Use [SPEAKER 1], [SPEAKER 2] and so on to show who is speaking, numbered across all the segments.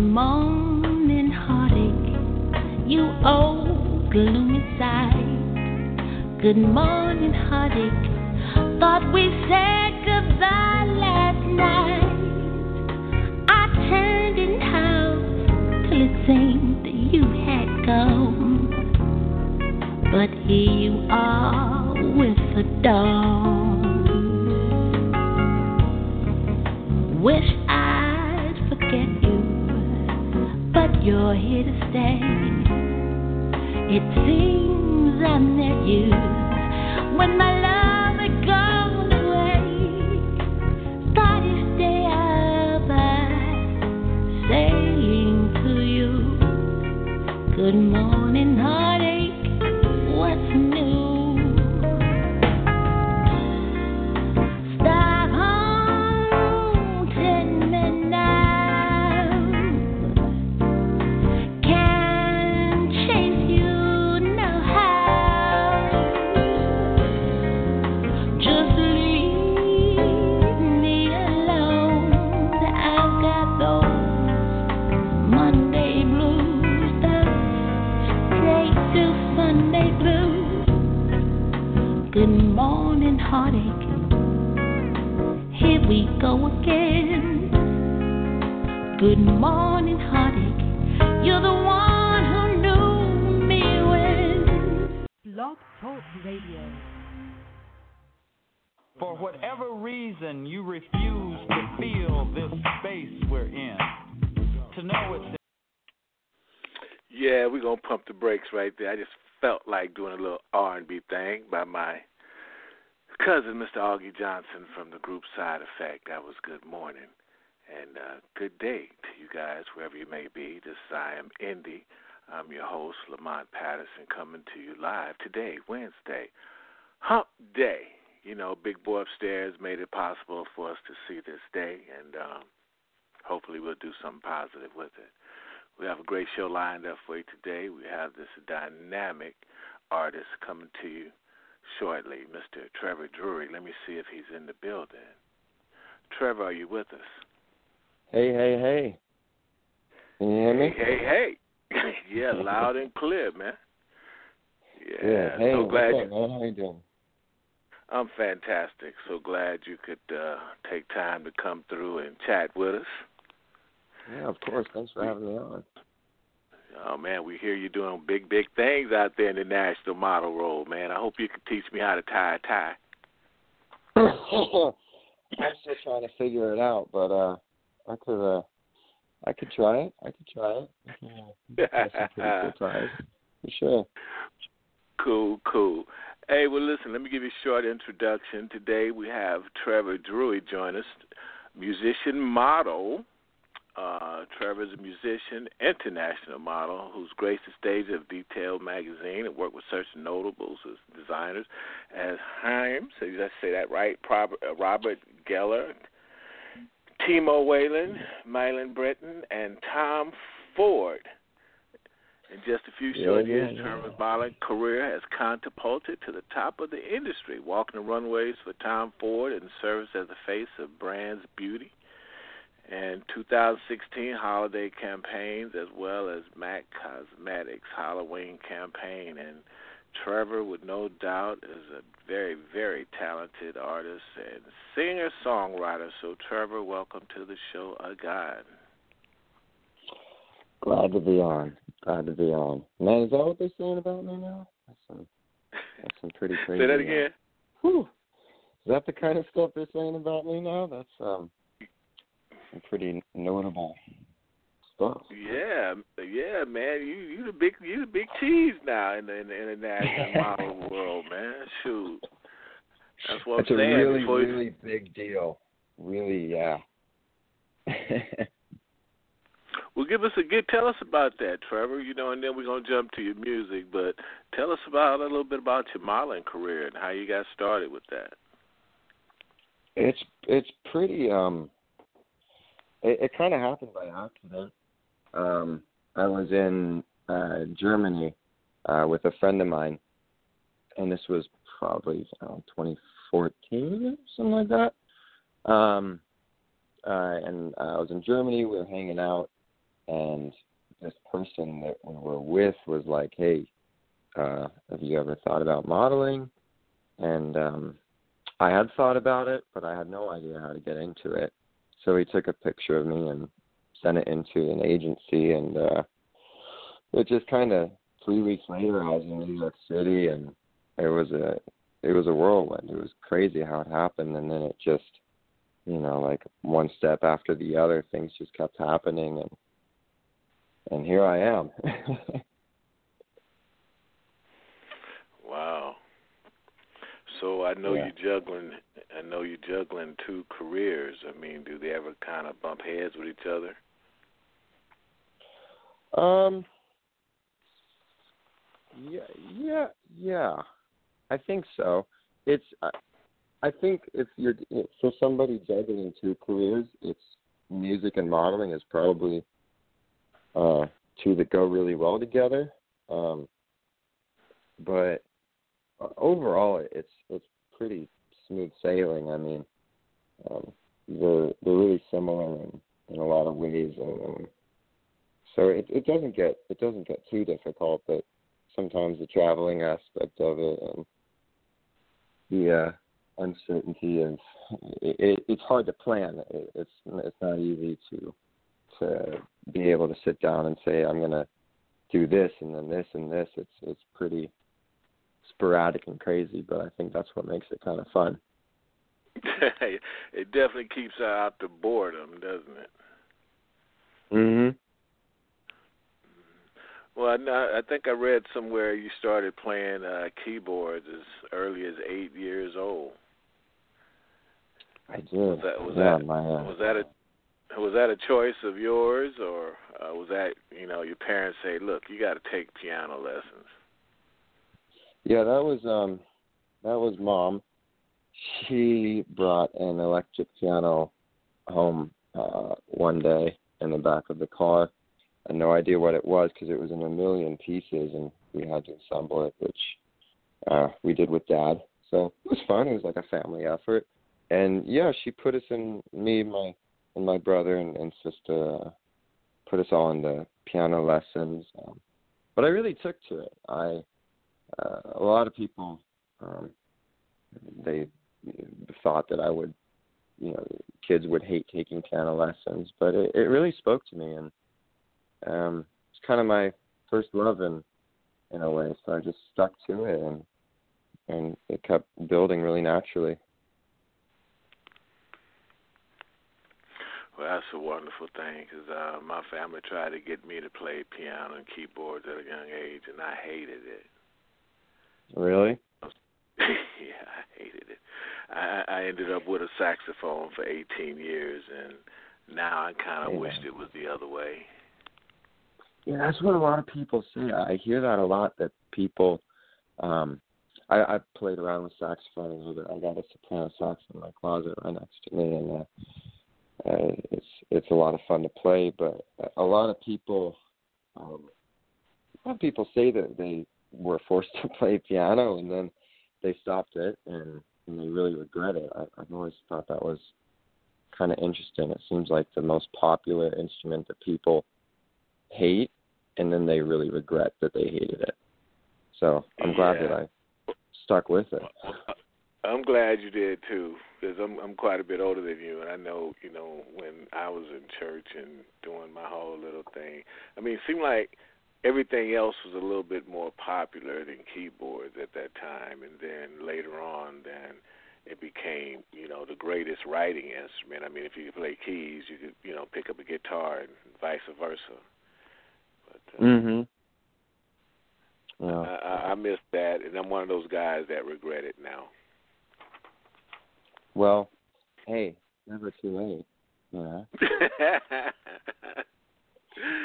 [SPEAKER 1] Morning, heartache. You old gloomy sight. Good morning, heartache. Thought we said goodbye last night. I turned in house till it seemed that you had gone. But here you are with the dawn. Wish you but you're here to stay. It seems I met you when my love had gone away. Start each day by saying to you, Good morning,
[SPEAKER 2] right there. I just felt like doing a little R and B thing by my cousin, Mr. Augie Johnson from the group Side Effect. That was good morning. And uh, good day to you guys, wherever you may be. This is I am Indy. I'm your host, Lamont Patterson, coming to you live today, Wednesday, Hump Day. You know, Big Boy upstairs made it possible for us to see this day, and um, hopefully we'll do something positive with it. We have a great show lined up for you today. We have this dynamic artist coming to you shortly, Mr. Trevor Drury. Let me see if he's in the building. Trevor, are you with us?
[SPEAKER 3] Hey, hey, hey. Can you hear me?
[SPEAKER 2] Hey, hey, hey. yeah, loud and clear, man. Yeah,
[SPEAKER 3] Yeah. Hey,
[SPEAKER 2] so glad
[SPEAKER 3] up,
[SPEAKER 2] you.
[SPEAKER 3] man? How you doing?
[SPEAKER 2] I'm fantastic. So glad you could uh, take time to come through and chat with us.
[SPEAKER 3] Yeah, of course. Thanks for having me on.
[SPEAKER 2] Oh man, we hear you doing big, big things out there in the national model role, man. I hope you can teach me how to tie a tie.
[SPEAKER 3] I'm still trying to figure it out, but uh, I could uh, I could try it. I could try it. Yeah, that's some pretty cool ties, for sure.
[SPEAKER 2] Cool, cool. Hey, well, listen, let me give you a short introduction. Today we have Trevor Drury join us, musician model. Uh, Trevor is a musician, international model, who's graced the stage of Detail magazine and worked with such notables as designers as Himes, so did I say that right? Uh, Robert Geller, Timo Weiland, Malan Breton, and Tom Ford. In just a few short
[SPEAKER 3] yeah,
[SPEAKER 2] years,
[SPEAKER 3] yeah.
[SPEAKER 2] Trevor's modeling career has catapulted to the top of the industry, walking the runways for Tom Ford and serves as the face of brand's beauty and 2016 holiday campaigns as well as MAC Cosmetics Halloween campaign. And Trevor, with no doubt, is a very, very talented artist and singer songwriter. So, Trevor, welcome to the show again.
[SPEAKER 3] Glad to be on. Glad to be on. Man, is that what they're saying about me now? That's some, that's some pretty crazy.
[SPEAKER 2] Say that again.
[SPEAKER 3] whew, is that the kind of stuff they're saying about me now? That's um, some pretty notable stuff.
[SPEAKER 2] Yeah, yeah, man. You you the big you the big cheese now in the, in the international model world, man. Shoot, that's what
[SPEAKER 3] it's
[SPEAKER 2] I'm
[SPEAKER 3] a
[SPEAKER 2] saying.
[SPEAKER 3] really
[SPEAKER 2] Before you-
[SPEAKER 3] really big deal. Really, yeah.
[SPEAKER 2] Well, give us a good. Tell us about that, Trevor. You know, and then we're gonna jump to your music. But tell us about a little bit about your modeling career and how you got started with that.
[SPEAKER 3] It's it's pretty um it, it kind of happened by accident. Um I was in uh Germany uh with a friend of mine and this was probably I don't know, 2014 something like that. Um uh and I was in Germany, we were hanging out and this person that we were with was like, "Hey, uh have you ever thought about modeling?" And um I had thought about it, but I had no idea how to get into it. So he took a picture of me and sent it into an agency, and uh, it just kind of three weeks later, I was in New York City, and it was a it was a whirlwind. It was crazy how it happened, and then it just, you know, like one step after the other, things just kept happening, and and here I am.
[SPEAKER 2] Wow. So I know
[SPEAKER 3] Yeah.
[SPEAKER 2] you're juggling. I know you're juggling two careers. I mean, do they ever kind of bump heads with each other?
[SPEAKER 3] Um. Yeah, yeah, yeah. I think so. It's. I, think if you're for somebody juggling two careers, it's music and modeling is probably uh, two that go really well together. Um, but uh, overall, it's it's pretty smooth sailing. I mean, um, they're they're really similar in, in a lot of ways, and so it it doesn't get it doesn't get too difficult. But sometimes the traveling aspect of it and the uh, uncertainty of it, it, it's hard to plan. It, it's it's not easy to to be able to sit down and say I'm gonna do this and then this and this. It's it's pretty sporadic and crazy, but I think that's what makes it kind of fun.
[SPEAKER 2] it definitely keeps out the boredom, doesn't it?
[SPEAKER 3] Mm Mhm.
[SPEAKER 2] Well, I, I think I read somewhere you started playing uh, keyboards as early as eight years old.
[SPEAKER 3] I did.
[SPEAKER 2] Was that was
[SPEAKER 3] yeah,
[SPEAKER 2] that
[SPEAKER 3] my uh,
[SPEAKER 2] was that a was that a choice of yours, or uh, was that you know your parents say, look, you got to take piano lessons?
[SPEAKER 3] Yeah, that was um that was mom. She brought an electric piano home uh one day in the back of the car. I had no idea what it was because it was in a million pieces and we had to assemble it, which uh we did with dad. So it was fun. It was like a family effort. And yeah, she put us in me, my and my brother and, and sister uh, put us all into piano lessons. Um, but I really took to it. I uh, a lot of people um they thought that I would you know kids would hate taking piano lessons but it, it really spoke to me and um it's kind of my first love in in a way so I just stuck to it and and it kept building really naturally
[SPEAKER 2] Well, that's a wonderful thing because uh, my family tried to get me to play piano and keyboards at a young age, and I hated it.
[SPEAKER 3] Really
[SPEAKER 2] yeah, I hated it. I, I ended up with a saxophone for 18 years, and now I kind of
[SPEAKER 3] Yeah.
[SPEAKER 2] wished it was the other way.
[SPEAKER 3] Yeah, that's what a lot of people say. I hear that a lot. That people, um, I, I played around with saxophone a little bit. I got a soprano sax in my closet right next to me, and uh, uh, it's it's a lot of fun to play. But a lot of people, um, a lot of people say that they were forced to play piano and then they stopped it and, and they really regret it. I, I've always thought that was kind of interesting. It seems like the most popular instrument that people hate and then they really regret that they hated it. So I'm glad
[SPEAKER 2] Yeah.
[SPEAKER 3] that I stuck with it.
[SPEAKER 2] I'm glad you did too, because I'm I'm quite a bit older than you, and I know you know when I was in church and doing my whole little thing. I mean, it seemed like everything else was a little bit more popular than keyboards at that time, and then later on, then it became you know the greatest writing instrument. I mean, if you could play keys, you could you know pick up a guitar and vice versa. But, uh,
[SPEAKER 3] Mhm.
[SPEAKER 2] I,
[SPEAKER 3] Yeah.
[SPEAKER 2] I, I miss that, and I'm one of those guys that regret it now.
[SPEAKER 3] Well, hey, never too late. Know.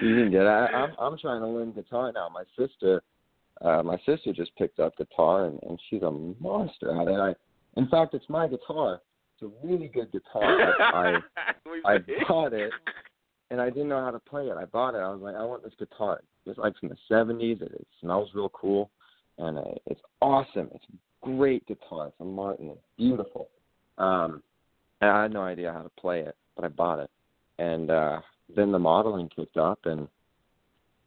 [SPEAKER 3] You can get. I, I'm I'm trying to learn guitar now. My sister, uh, my sister just picked up guitar and, and she's a monster at it. I, in fact, it's my guitar. It's a really good guitar. I I, I bought it and I didn't know how to play it. I bought it. I was like, I want this guitar. It's like from the '70s. It, it smells real cool, and uh, it's awesome. It's a great guitar. It's a Martin. It's beautiful. Um, and I had no idea how to play it, but I bought it, and uh, then the modeling kicked up, and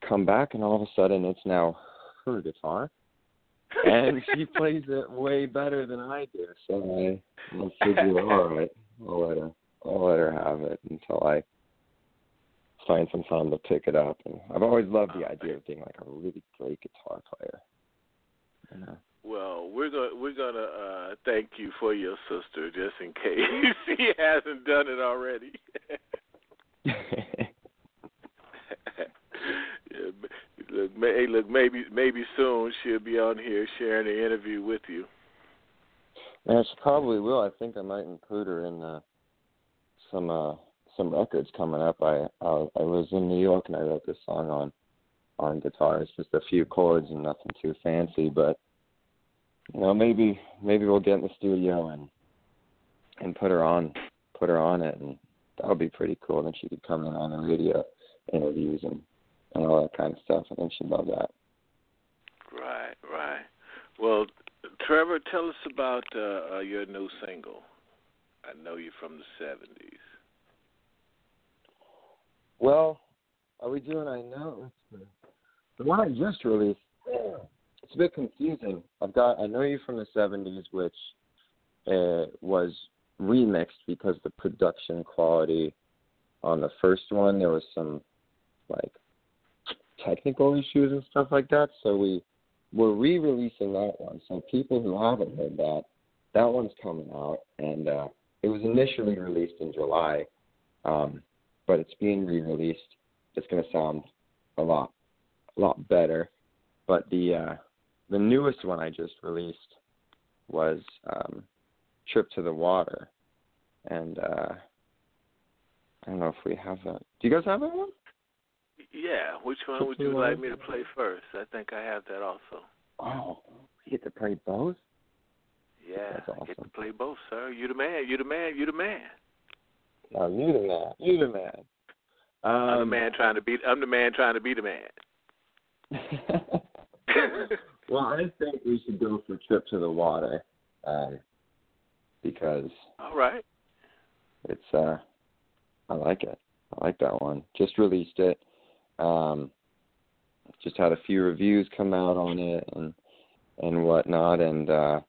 [SPEAKER 3] come back, and all of a sudden, it's now her guitar, and she plays it way better than I do. So I, I figure, all right, I'll let her, I'll let her have it until I find some time to pick it up. And I've always loved the idea of being like a really great guitar player. Know.
[SPEAKER 2] Well, we're gonna we're gonna uh, thank you for your sister, just in case she hasn't done it already. yeah, look, hey, look, maybe maybe soon she'll be on here sharing an interview with you.
[SPEAKER 3] Yeah, she probably will. I think I might include her in uh, some uh, some records coming up. I, I I was in New York and I wrote this song on on guitar. It's just a few chords and nothing too fancy, but you know maybe maybe we'll get in the studio and and put her on put her on it, and that would be pretty cool. Then she could come in on the radio interviews and and all that kind of stuff. I think she'd love that.
[SPEAKER 2] Right, right. Well, Trevor, tell us about uh, uh, your new single. I know you're from the '70s.
[SPEAKER 3] Well, are we doing? I know the one I just released. It's a bit confusing. I've got I know you from the '70s, which uh, was remixed because the production quality on the first one there was some like technical issues and stuff like that. So we we're re-releasing that one. So people who haven't heard that, that one's coming out, and uh, it was initially released in July, um, but it's being re-released. It's going to sound a lot, a lot better. But the uh, the newest one I just released was um, "Trip to the Water," and uh, I don't know if we have that. Do you guys have that one?
[SPEAKER 2] Yeah, which one would you like me to play first? I think I have that also.
[SPEAKER 3] Oh, you get to play both.
[SPEAKER 2] Yeah,
[SPEAKER 3] That's
[SPEAKER 2] I get to play both, sir. You the man. You the man. You the man.
[SPEAKER 3] No, you the man. You the man. Um,
[SPEAKER 2] I'm the man trying to be. I'm the man trying to be the man.
[SPEAKER 3] well, I think we should go for trip to the water, um, because
[SPEAKER 2] All right.
[SPEAKER 3] it's uh, I like it. I like that one. Just released it. Um, just had a few reviews come out on it and and whatnot, and uh,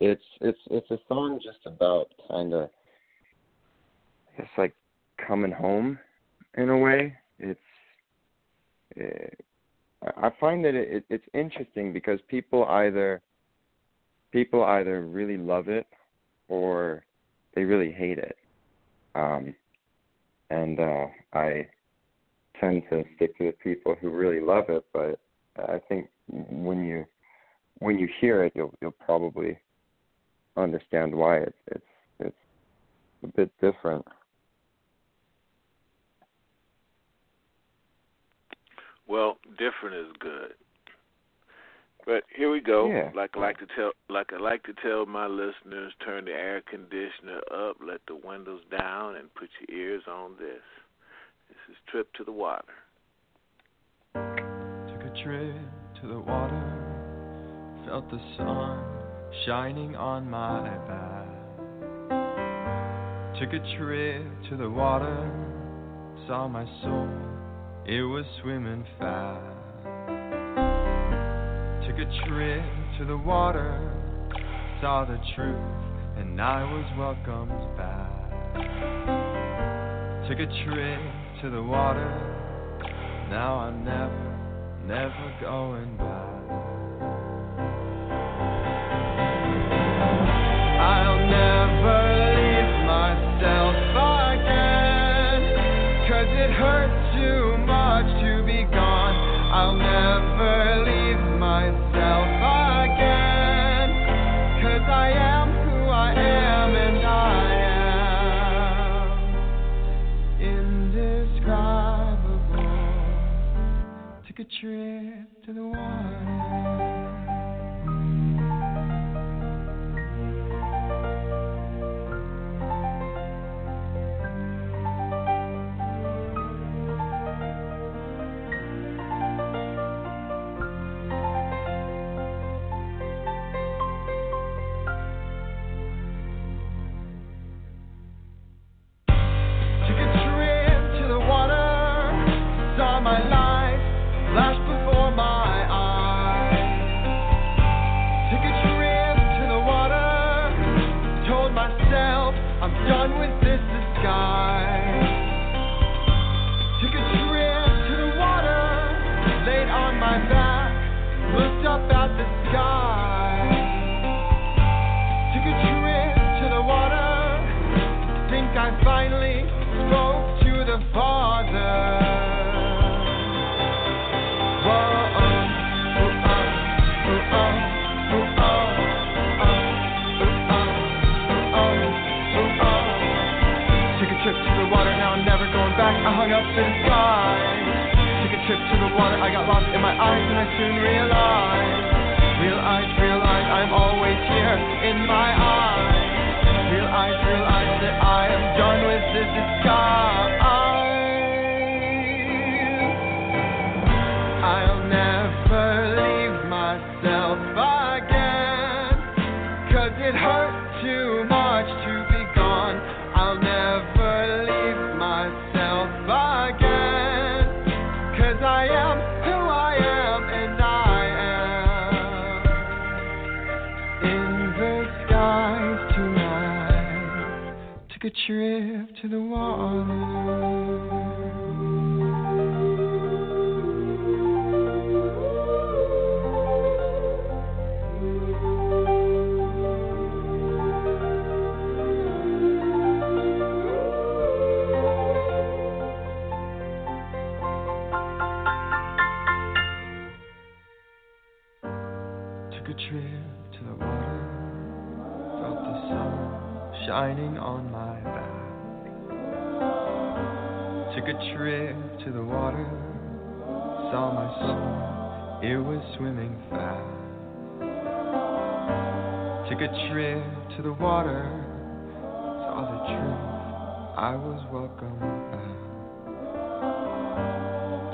[SPEAKER 3] it's it's it's a song just about kind of, it's like coming home, in a way. It's uh, I I find that it, it it's interesting because people either people either really love it or they really hate it. Um, and uh, I tend to stick to the people who really love it. But I think when you when you hear it, you'll you'll probably understand why it's it's it's a bit different.
[SPEAKER 2] Well, different is good. But here we go.
[SPEAKER 3] Yeah.
[SPEAKER 2] Like I like to tell, like I like to tell my listeners, turn the air conditioner up, let the windows down, and put your ears on this. This is trip to the water.
[SPEAKER 4] Took a trip to the water, felt the sun shining on my back. Took a trip to the water, saw my soul, it was swimming fast. Took a trip to the water, saw the truth, and I was welcomed back. Took a trip to the water, Now I'm never, never going back. Trip on my back. Took a trip to the water, saw my soul, it was swimming fast. Took a trip to the water, saw the truth, I was welcome back.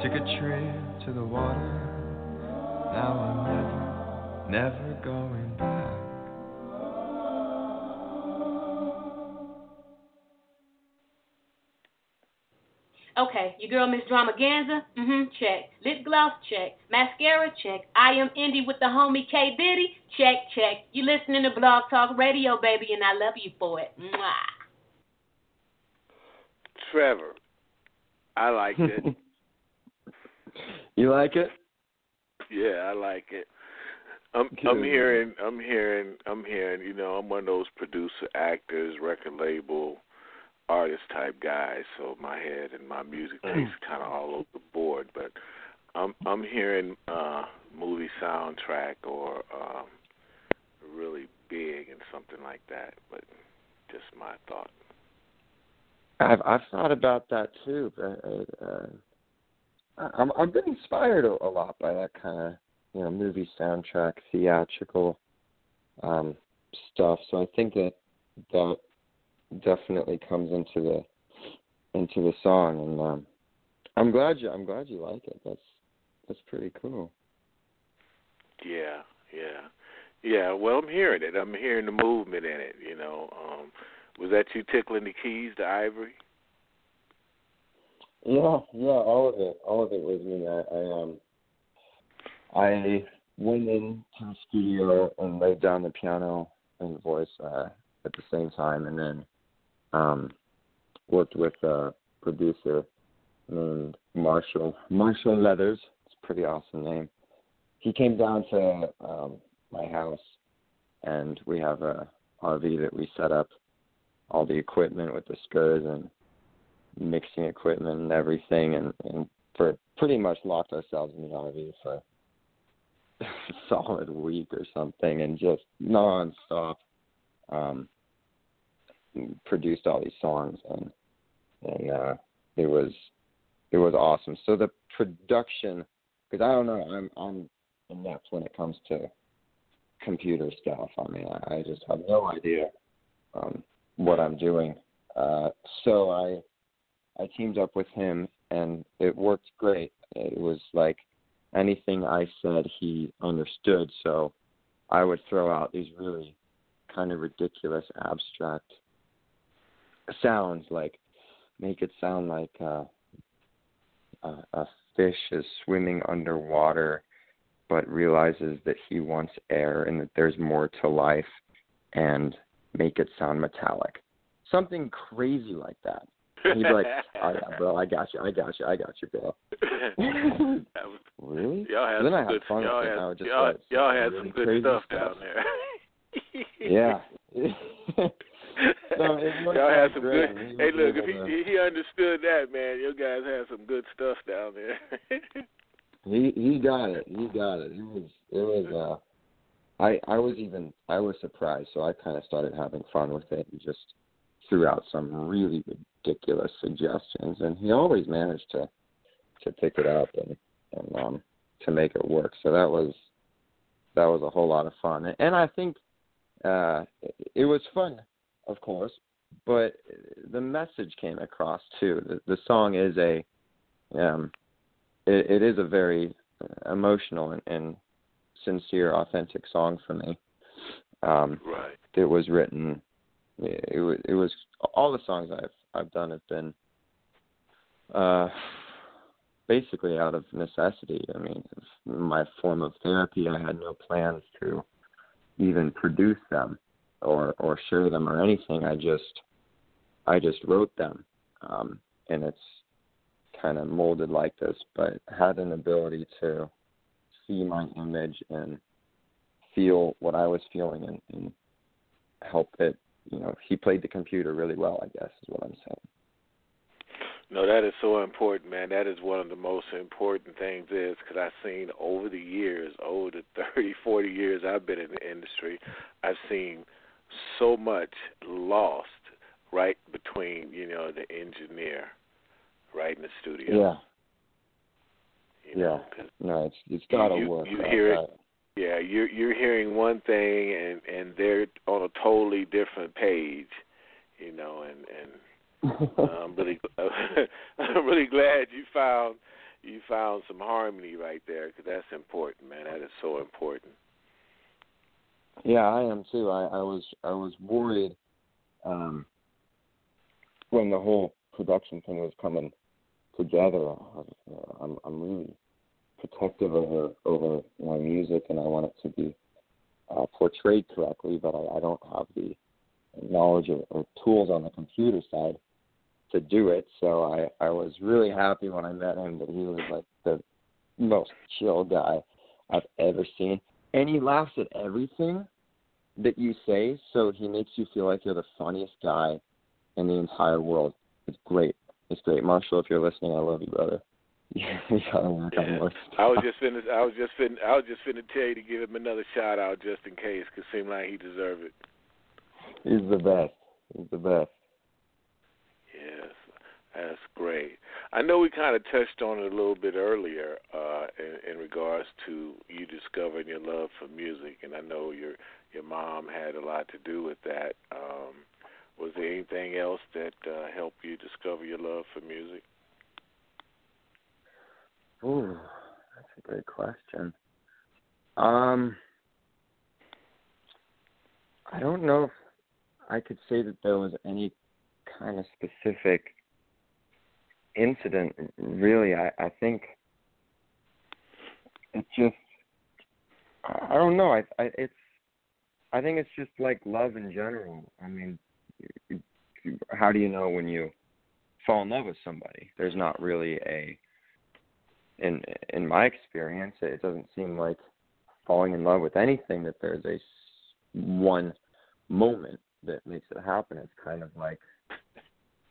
[SPEAKER 4] Took a trip to the water, now I'm never, never going back.
[SPEAKER 5] Your girl Miss Dramaganza, mm-hmm, check. Lip gloss, check. Mascara, check. I am indie with the homie K Diddy, check, check. You listening to Blog Talk Radio, baby, and I love you for it. Mwah.
[SPEAKER 2] Trevor, I liked it.
[SPEAKER 3] You like it?
[SPEAKER 2] yeah, I like it. I'm
[SPEAKER 3] Good.
[SPEAKER 2] I'm hearing I'm hearing I'm hearing, you know, I'm one of those producer, actors, record label, artist type guys, so my head and my music taste kinda all over the board, but I'm I'm hearing uh movie soundtrack or um really big and something like that, but just my thought.
[SPEAKER 3] I've I've thought about that too, but uh, uh, I'm I've been inspired a, a lot by that kind of you know movie soundtrack, theatrical um, stuff. So I think that that definitely comes into the into the song, and um, I'm glad you I'm glad you like it. That's that's pretty cool.
[SPEAKER 2] Yeah, yeah. Yeah, well I'm hearing it. I'm hearing the movement in it, you know. Um was that you tickling the keys to Ivory?
[SPEAKER 3] Yeah, yeah, all of it, all of it was me. I, I um, I went into the studio and laid down the piano and voice uh, at the same time, and then um, worked with a producer named Marshall Marshall Leathers. It's a pretty awesome name. He came down to um, my house, and we have a RV that we set up all the equipment with the skers and mixing equipment and everything, and, and for pretty much locked ourselves in the RV for a solid week or something, and just nonstop um, produced all these songs, and and uh, it was it was awesome. So the production, because I don't know, I'm I'm inept when it comes to computer stuff. I mean, I, I just have no idea um, what I'm doing. Uh, so I I teamed up with him, and it worked great. It was like anything I said, he understood. So I would throw out these really kind of ridiculous, abstract sounds, like make it sound like uh, a, a fish is swimming underwater, but realizes that he wants air and that there's more to life, and make it sound metallic. Something crazy like that. And He'd be like, "Oh yeah, bro, I got you, I got you, I got you, bro." really?
[SPEAKER 2] Y'all had
[SPEAKER 3] then I
[SPEAKER 2] some
[SPEAKER 3] had
[SPEAKER 2] good,
[SPEAKER 3] fun
[SPEAKER 2] y'all
[SPEAKER 3] with it. I would just
[SPEAKER 2] y'all, y'all
[SPEAKER 3] some
[SPEAKER 2] had
[SPEAKER 3] really
[SPEAKER 2] some good stuff,
[SPEAKER 3] stuff.
[SPEAKER 2] down there.
[SPEAKER 3] yeah. no,
[SPEAKER 2] y'all had some
[SPEAKER 3] great.
[SPEAKER 2] good.
[SPEAKER 3] He
[SPEAKER 2] Hey, look, if he
[SPEAKER 3] to-
[SPEAKER 2] he understood that, man, you guys had some good stuff down there.
[SPEAKER 3] He he got it. He got it. It was it was uh I I was even I was surprised, so I kind of started having fun with it and just threw out some really ridiculous suggestions and he always managed to to pick it up and and um to make it work. So that was that was a whole lot of fun. And I think uh it, it was fun, of course, but the message came across too. The, the song is a um it, it is a very emotional and, and sincere, authentic song for me. Um,
[SPEAKER 2] right.
[SPEAKER 3] It was written. It was. It was all the songs I've I've done have been uh, basically out of necessity. I mean, my form of therapy. I had no plans to even produce them or or share them or anything. I just I just wrote them, um, and it's kind of molded like this, but had an ability to see my image and feel what I was feeling and, and help it. You know, he played the computer really well. I guess is what I'm saying.
[SPEAKER 2] No, that is so important, man. That is one of the most important things is because I've seen over the years, over the 30, 40 years I've been in the industry, I've seen so much lost right between, you know, the engineer right in the studio.
[SPEAKER 3] Yeah.
[SPEAKER 2] You know,
[SPEAKER 3] yeah. No, it's it's got to
[SPEAKER 2] you,
[SPEAKER 3] work.
[SPEAKER 2] You hear it. Yeah, you're you're hearing one thing and and they're on a totally different page, you know, and and uh, I'm really I'm really glad you found you found some harmony right there because that's important, man. That is so important.
[SPEAKER 3] Yeah, I am too. I, I was I was worried um when the whole production thing was coming together. Was, uh, I'm I'm really protective over over my music, and I want it to be uh, portrayed correctly. But I, I don't have the knowledge or, or tools on the computer side to do it. So I I was really happy when I met him that he was like the most chill guy I've ever seen, and he laughs at everything that you say. So he makes you feel like you're the funniest guy in the entire world. It's great. It's great, Marshall. If you're listening, I love you, brother. you gotta work on
[SPEAKER 2] Yeah. I was just finna I was just finna I was just finna tell you to give him another shout out just in case, 'cause it seemed like he deserved it.
[SPEAKER 3] He's the best. He's the best.
[SPEAKER 2] Yes, that's great. I know we kind of touched on it a little bit earlier uh, in, in regards to you discovering your love for music, and I know your your mom had a lot to do with that. Um, was there anything else that uh, helped you discover your love for music?
[SPEAKER 3] Ooh, that's a great question. Um, I don't know if I could say that there was any kind of specific incident. Really, I, I think it's just I don't know. I, I it's I think it's just like love in general. I mean, how do you know when you fall in love with somebody. There's not really a in in my experience, it doesn't seem like falling in love with anything that there's a one moment that makes it happen. It's kind of like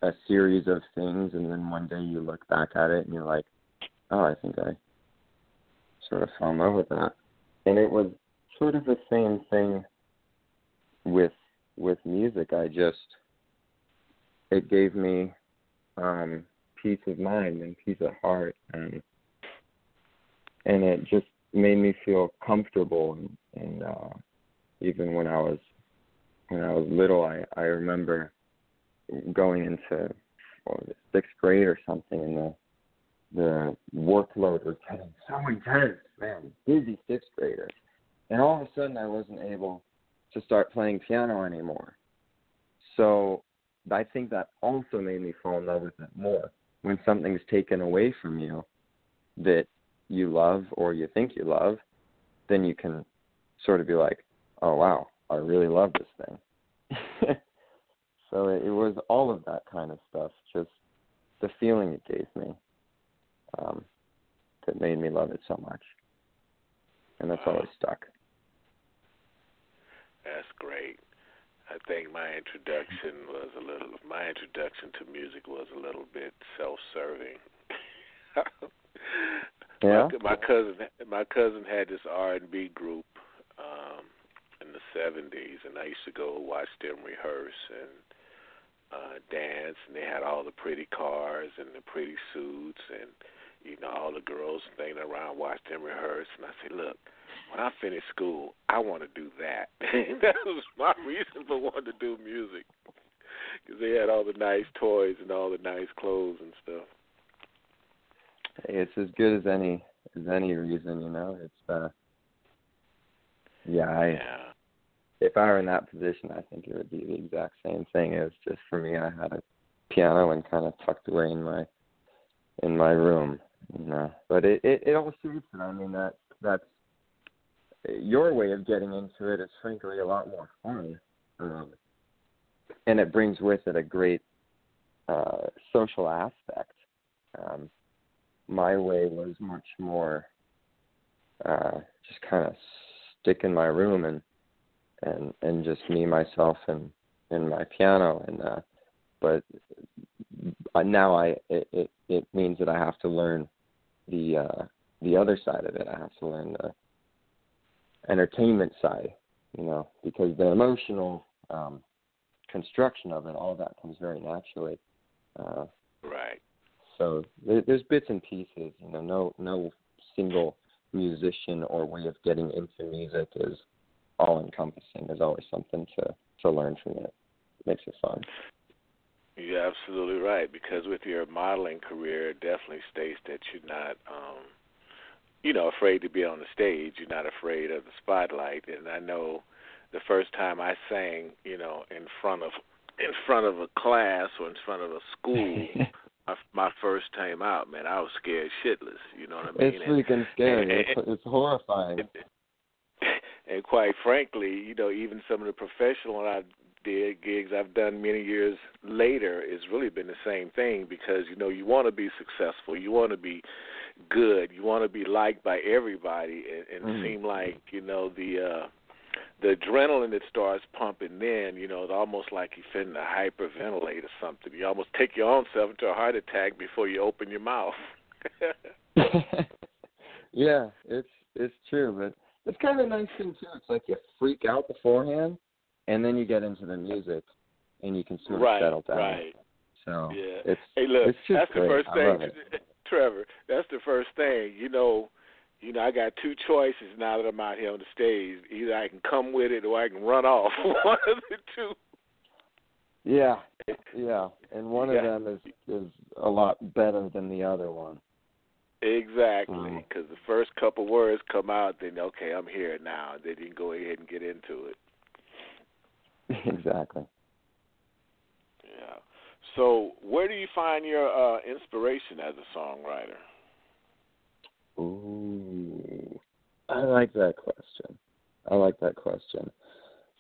[SPEAKER 3] a series of things, and then one day you look back at it and you're like, oh, I think I sort of fell in love with that. And it was sort of the same thing with with music. I just it gave me um peace of mind and peace of heart and and it just made me feel comfortable and, and uh even when I was when I was little I I remember going into sixth grade or something and the the workload was getting so intense, man, busy sixth grader. And all of a sudden I wasn't able to start playing piano anymore. So I think that also made me fall in love with it more. When something's taken away from you that you love or you think you love, then you can sort of be like, oh wow, I really love this thing. so it, it was all of that kind of stuff, just the feeling it gave me um, that made me love it so much. And that's always stuck.
[SPEAKER 2] That's great. I think my introduction was a little. My introduction to music was a little bit self-serving.
[SPEAKER 3] Yeah.
[SPEAKER 2] My, my cousin, my cousin had this R and B group um, in the '70s, and I used to go watch them rehearse and uh, dance. And they had all the pretty cars and the pretty suits, and you know all the girls standing around watch them rehearse. And I said, look, when I finish school, I want to do that. that was my reason for wanting to do music, because they had all the nice toys and all the nice clothes and stuff.
[SPEAKER 3] Hey, it's as good as any as any reason, you know. It's uh yeah, I
[SPEAKER 2] Yeah.
[SPEAKER 3] If I were in that position I think it would be the exact same thing. It was just for me I had a piano and kind of tucked away in my in my room. You know. But it, it, it all suits it. I mean that that's your way of getting into it is frankly a lot more fun. Um and it brings with it a great uh social aspect. Um my way was much more uh just kind of stick in my room and and and just me myself and and my piano and uh but now I it, it it means that I have to learn the uh the other side of it. I have to learn the entertainment side, you know, because the emotional um construction of it, all that comes very naturally. Uh
[SPEAKER 2] Right.
[SPEAKER 3] so there, there's bits and pieces, you know. No, no single musician or way of getting into music is all encompassing. There's always something to to learn from it. It makes it fun.
[SPEAKER 2] You're absolutely right because with your modeling career, it definitely states that you're not, um, you know, afraid to be on the stage. You're not afraid of the spotlight. And I know the first time I sang, you know, in front of in front of a class or in front of a school, my, my first time out, man, I was scared shitless. You know what I mean?
[SPEAKER 3] it's freaking scary.
[SPEAKER 2] and-
[SPEAKER 3] it's, it's horrifying.
[SPEAKER 2] And quite frankly, you know, even some of the professional I did gigs I've done many years later, it's really been the same thing because you know you want to be successful, you want to be good, you want to be liked by everybody, and, and
[SPEAKER 3] Mhm.
[SPEAKER 2] seem like you know the uh the adrenaline that starts pumping then, you know, it's almost like you're finna hyperventilate or something. You almost take your own self into a heart attack before you open your mouth.
[SPEAKER 3] yeah, it's it's true, but it's kind of a nice thing too. It's like you freak out beforehand, and then you get into the music, and you can sort of
[SPEAKER 2] right,
[SPEAKER 3] settle down.
[SPEAKER 2] right.
[SPEAKER 3] So
[SPEAKER 2] Yeah.
[SPEAKER 3] it's
[SPEAKER 2] Hey, look,
[SPEAKER 3] it's just
[SPEAKER 2] that's
[SPEAKER 3] great.
[SPEAKER 2] the first thing. Trevor. That's the first thing. You know, you know, I got two choices now that I'm out here on the stage. Either I can come with it or I can run off. One of the two.
[SPEAKER 3] Yeah, yeah, and one
[SPEAKER 2] Yeah.
[SPEAKER 3] of them is is a lot better than the other one.
[SPEAKER 2] Exactly, because the first couple words come out, then okay, I'm here now. Then you can go ahead and get into it.
[SPEAKER 3] exactly.
[SPEAKER 2] Yeah. So, where do you find your uh, inspiration as a songwriter?
[SPEAKER 3] Ooh, I like that question. I like that question.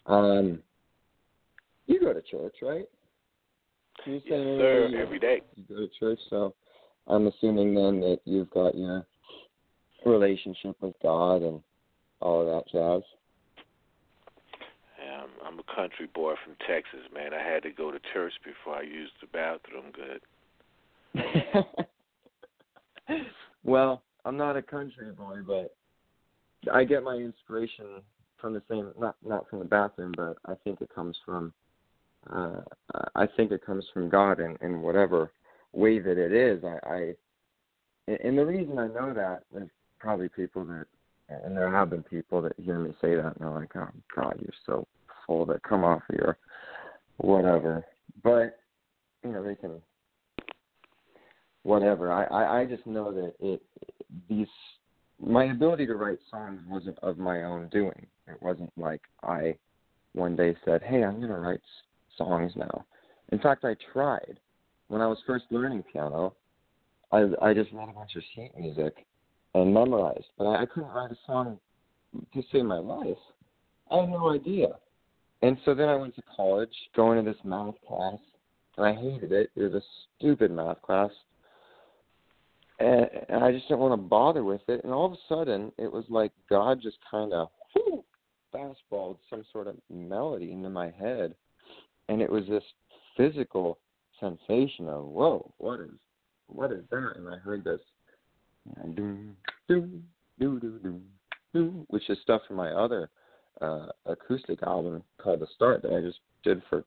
[SPEAKER 3] Um, you go to church, right? You
[SPEAKER 2] Yes, sir. Every day.
[SPEAKER 3] You go to church, so I'm assuming then that you've got your relationship with God and all of that jazz.
[SPEAKER 2] Yeah, I'm, I'm a country boy from Texas, man. I had to go to church before I used the bathroom good.
[SPEAKER 3] well, I'm not a country boy, but I get my inspiration from the same not not from the bathroom, but I think it comes from uh I think it comes from God and, in whatever way that it is. I, I and the reason I know that is probably people that and there have been people that hear me say that and they're like, Oh God, you're so full it, come off of your whatever. But you know, they can whatever. I, I, I just know that it these my ability to write songs wasn't of my own doing. It wasn't like I one day said, "Hey, I'm to write songs now." In fact, I tried when I was first learning piano. I I just read a bunch of sheet music and memorized, but I, I couldn't write a song to save my life. I had no idea. And so then I went to college, going to this math class, and I hated it. It was a stupid math class and, I just didn't want to bother with it. And all of a sudden, it was like God just kind of fastballed some sort of melody into my head, and it was this physical sensation of whoa, what is what is that? And I heard this which is stuff from my other uh acoustic album called The Start that I just did for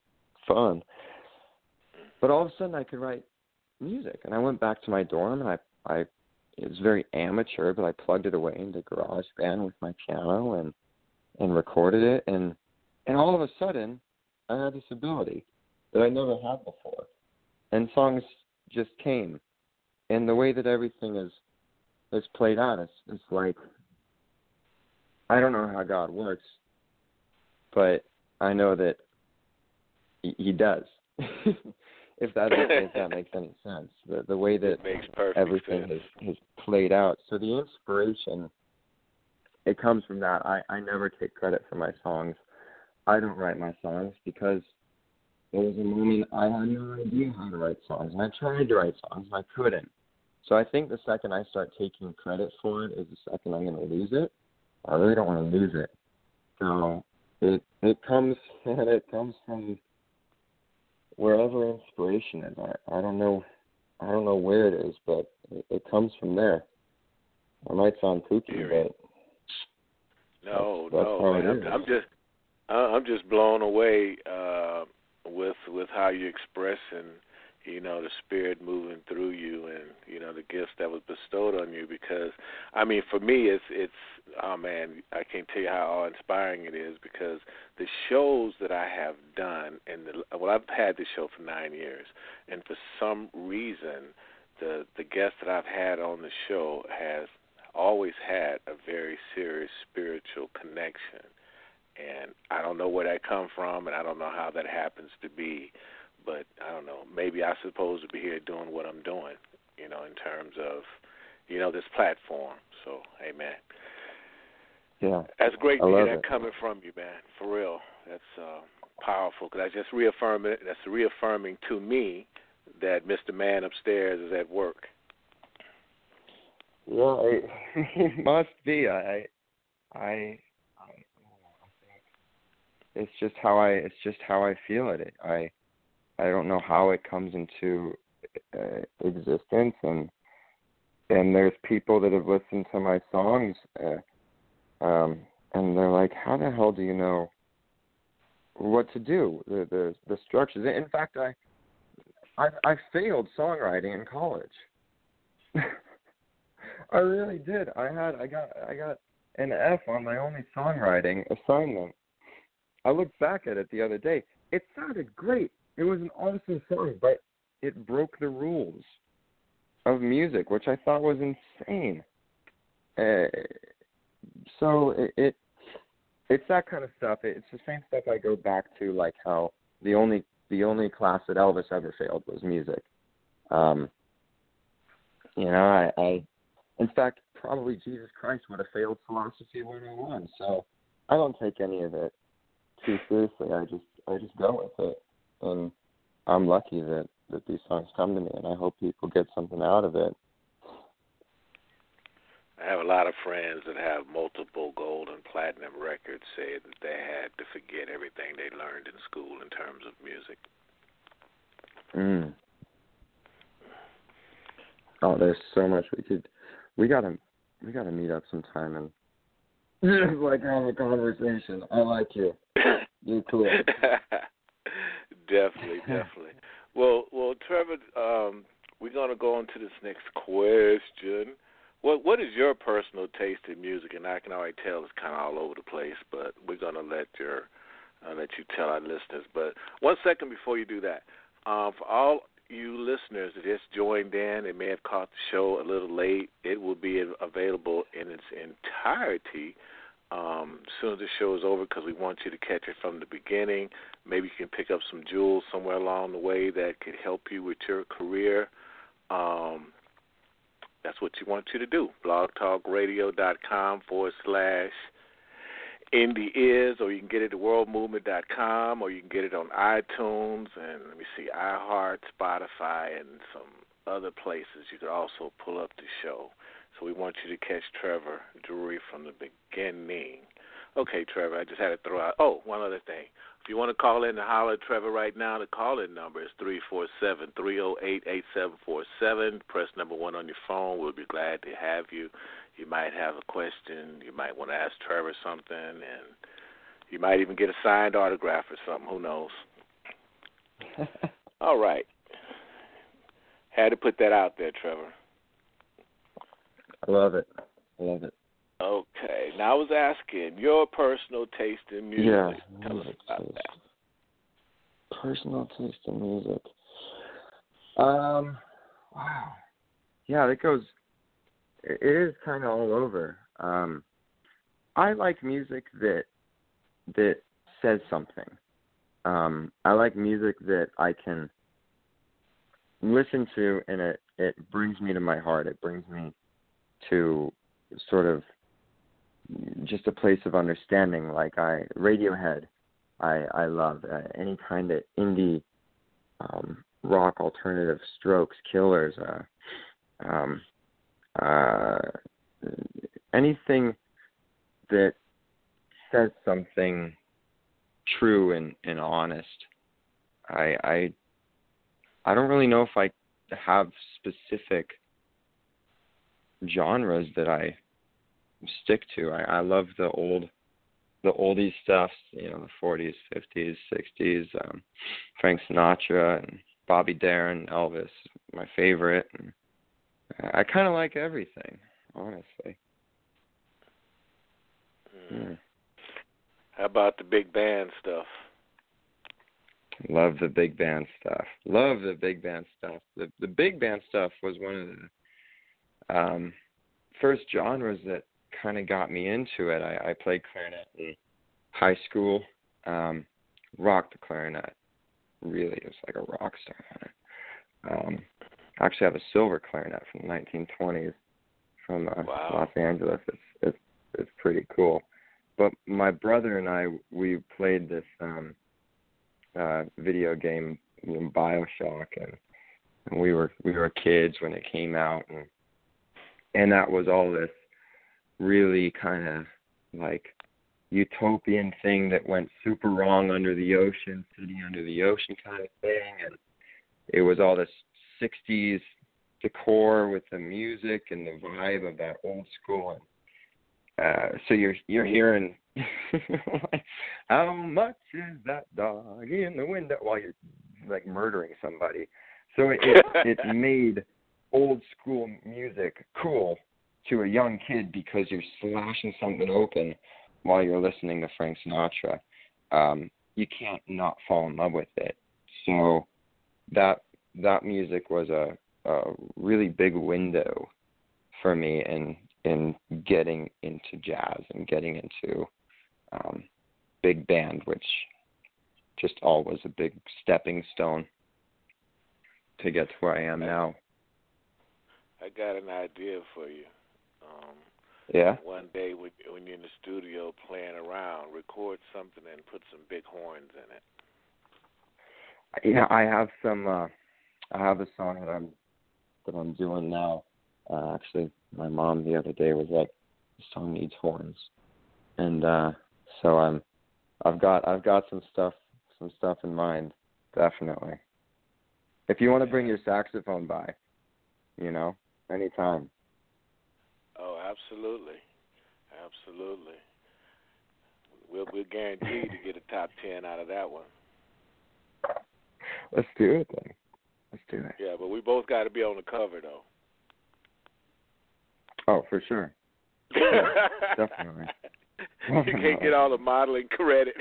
[SPEAKER 3] fun. But all of a sudden, I could write music, and I went back to my dorm and I I it was very amateur, but I plugged it away into GarageBand with my piano and and recorded it and and all of a sudden I had this ability that I never had before. And songs just came. And the way that everything is is played out is it's like I don't know how God works, but I know that he, he does. if that if that makes any sense. The the way that
[SPEAKER 2] makes
[SPEAKER 3] everything
[SPEAKER 2] sense.
[SPEAKER 3] has has played out. So the inspiration it comes from that. I I never take credit for my songs. I don't write my songs because there was a moment I had no idea how to write songs, and I tried to write songs and I couldn't. So I think the second I start taking credit for it is the second I'm going to lose it. I really don't want to lose it. So it it comes and it comes from wherever inspiration is. I I don't know I don't know where it is, but it, it comes from there. I might sound kooky, but
[SPEAKER 2] No,
[SPEAKER 3] That's- that's
[SPEAKER 2] no,
[SPEAKER 3] how
[SPEAKER 2] man.
[SPEAKER 3] it
[SPEAKER 2] I'm. I'm just, I- I'm just blown away uh, with with how you express and you know the spirit moving through you and you know the gifts that was bestowed on you. Because I mean, for me, it's it's oh man, I can't tell you how awe inspiring it is because the shows that I have done and the well, I've had this show for nine years, and for some reason, the the guests that I've had on the show has always had a very serious spiritual connection. And I don't know where that come from and I don't know how that happens to be, but I don't know, maybe I supposed to be here doing what I'm doing, you know, in terms of you know, this platform. So, amen.
[SPEAKER 3] yeah.
[SPEAKER 2] That's great to hear that
[SPEAKER 3] it.
[SPEAKER 2] coming from you, man. For real. That's uh powerful cuz I just reaffirm it that's reaffirming to me that Mr. Man upstairs is at work.
[SPEAKER 3] Yeah, it, must be. I, I, I, I think it's just how I. It's just how I feel it. I, I don't know how it comes into uh, existence, and and there's people that have listened to my songs, uh, um, and they're like, "How the hell do you know what to do? The the the structures." In fact, I, I, I failed songwriting in college. I really did. I had I got I got an F on my only songwriting assignment. I looked back at it the other day. It sounded great. It was an awesome song, but it broke the rules of music, which I thought was insane. Uh, so it, it it's that kind of stuff. It's the same stuff I go back to, like how the only the only class that Elvis ever failed was music. Um, you know, I, I in fact, probably Jesus Christ would have failed philosophy 101. So I don't take any of it too seriously. I just I just go with it, and I'm lucky that that these songs come to me, and I hope people get something out of it.
[SPEAKER 2] I have a lot of friends that have multiple gold and platinum records say that they had to forget everything they learned in school in terms of music.
[SPEAKER 3] Mm. Oh, there's so much we could. We gotta, we gotta meet up sometime and just like have a conversation. I like you. You're cool.
[SPEAKER 2] definitely, definitely. Well, well, Trevor, um, we're gonna go on to this next question. What What is your personal taste in music? And I can already tell it's kind of all over the place, but we're gonna let your uh, let you tell our listeners. But one second before you do that, um, for all you listeners that just joined in and may have caught the show a little late, it will be available in its entirety um, as soon as the show is over because we want you to catch it from the beginning. Maybe you can pick up some jewels somewhere along the way that could help you with your career. Um, that's what you want you to do. blogtalkradio.com forward slash indie is, or you can get it at worldmovement.com, or you can get it on iTunes and let me see, iHeart, Spotify, and some other places. You could also pull up the show. So we want you to catch Trevor Drury from the beginning. Okay, Trevor, I just had to throw out. Oh, one other thing. If you want to call in and holler at Trevor right now, the call in number is three four seven three zero eight eight seven four seven. Press number one on your phone. We'll be glad to have you. You might have a question. You might want to ask Trevor something, and you might even get a signed autograph or something. Who knows? All right. Had to put that out there, Trevor.
[SPEAKER 3] I love it. I love it.
[SPEAKER 2] Okay. Now I was asking your personal taste in music.
[SPEAKER 3] Yeah.
[SPEAKER 2] Tell us about
[SPEAKER 3] taste.
[SPEAKER 2] that.
[SPEAKER 3] Personal taste in music. Um. Wow. Yeah, that goes. It is kind of all over. Um, I like music that that says something. Um, I like music that I can listen to, and it it brings me to my heart. It brings me to sort of just a place of understanding. Like I Radiohead, I I love uh, any kind of indie um, rock, alternative, Strokes, Killers, uh, um, uh, anything that says something true and, and honest. I I I don't really know if I have specific genres that I stick to. I, I love the old the oldie stuff, you know, the forties, fifties, sixties, um Frank Sinatra and Bobby Darin, Elvis, my favorite. And I kinda like everything, honestly.
[SPEAKER 2] Hmm. How about the big band stuff?
[SPEAKER 3] Love the big band stuff. Love the big band stuff. The the big band stuff was one of the um first genres that kind of got me into it. I, I played clarinet in high school. Um rocked the clarinet. Really, it was like a rock star on it. Um I actually have a silver clarinet from the 1920s from uh,
[SPEAKER 2] Wow.
[SPEAKER 3] Los Angeles. It's it's it's pretty cool. But my brother and I we played this um uh video game you know, BioShock and, and we were we were kids when it came out and and that was all this really kind of like utopian thing that went super wrong under the ocean, city under the ocean kind of thing and it was all this 60s decor with the music and the vibe of that old school. And uh so you're you're hearing how much is that dog in the window? While you're like murdering somebody. So it it, it made old school music cool to a young kid because you're slashing something open while you're listening to Frank Sinatra. Um you can't not fall in love with it. So that that music was a a really big window for me in in getting into jazz and getting into um big band which just all was a big stepping stone to get to where I am now.
[SPEAKER 2] I got an idea for you. Um,
[SPEAKER 3] Yeah.
[SPEAKER 2] one day when, when you're in the studio playing around, record something and put some big horns in it.
[SPEAKER 3] Yeah, I have some. uh I have a song that I'm that I'm doing now. Uh, actually, my mom the other day was like, "The song needs horns," and uh so I'm. I've got I've got some stuff some stuff in mind, definitely. If you want to bring your saxophone by, you know, anytime.
[SPEAKER 2] Oh, absolutely, absolutely. We'll we'll guarantee to get a top ten out of that one.
[SPEAKER 3] Let's do it then. Let's do that.
[SPEAKER 2] Yeah, but we both got to be on the cover though.
[SPEAKER 3] Oh, for sure. definitely.
[SPEAKER 2] you can't get all the modeling credit.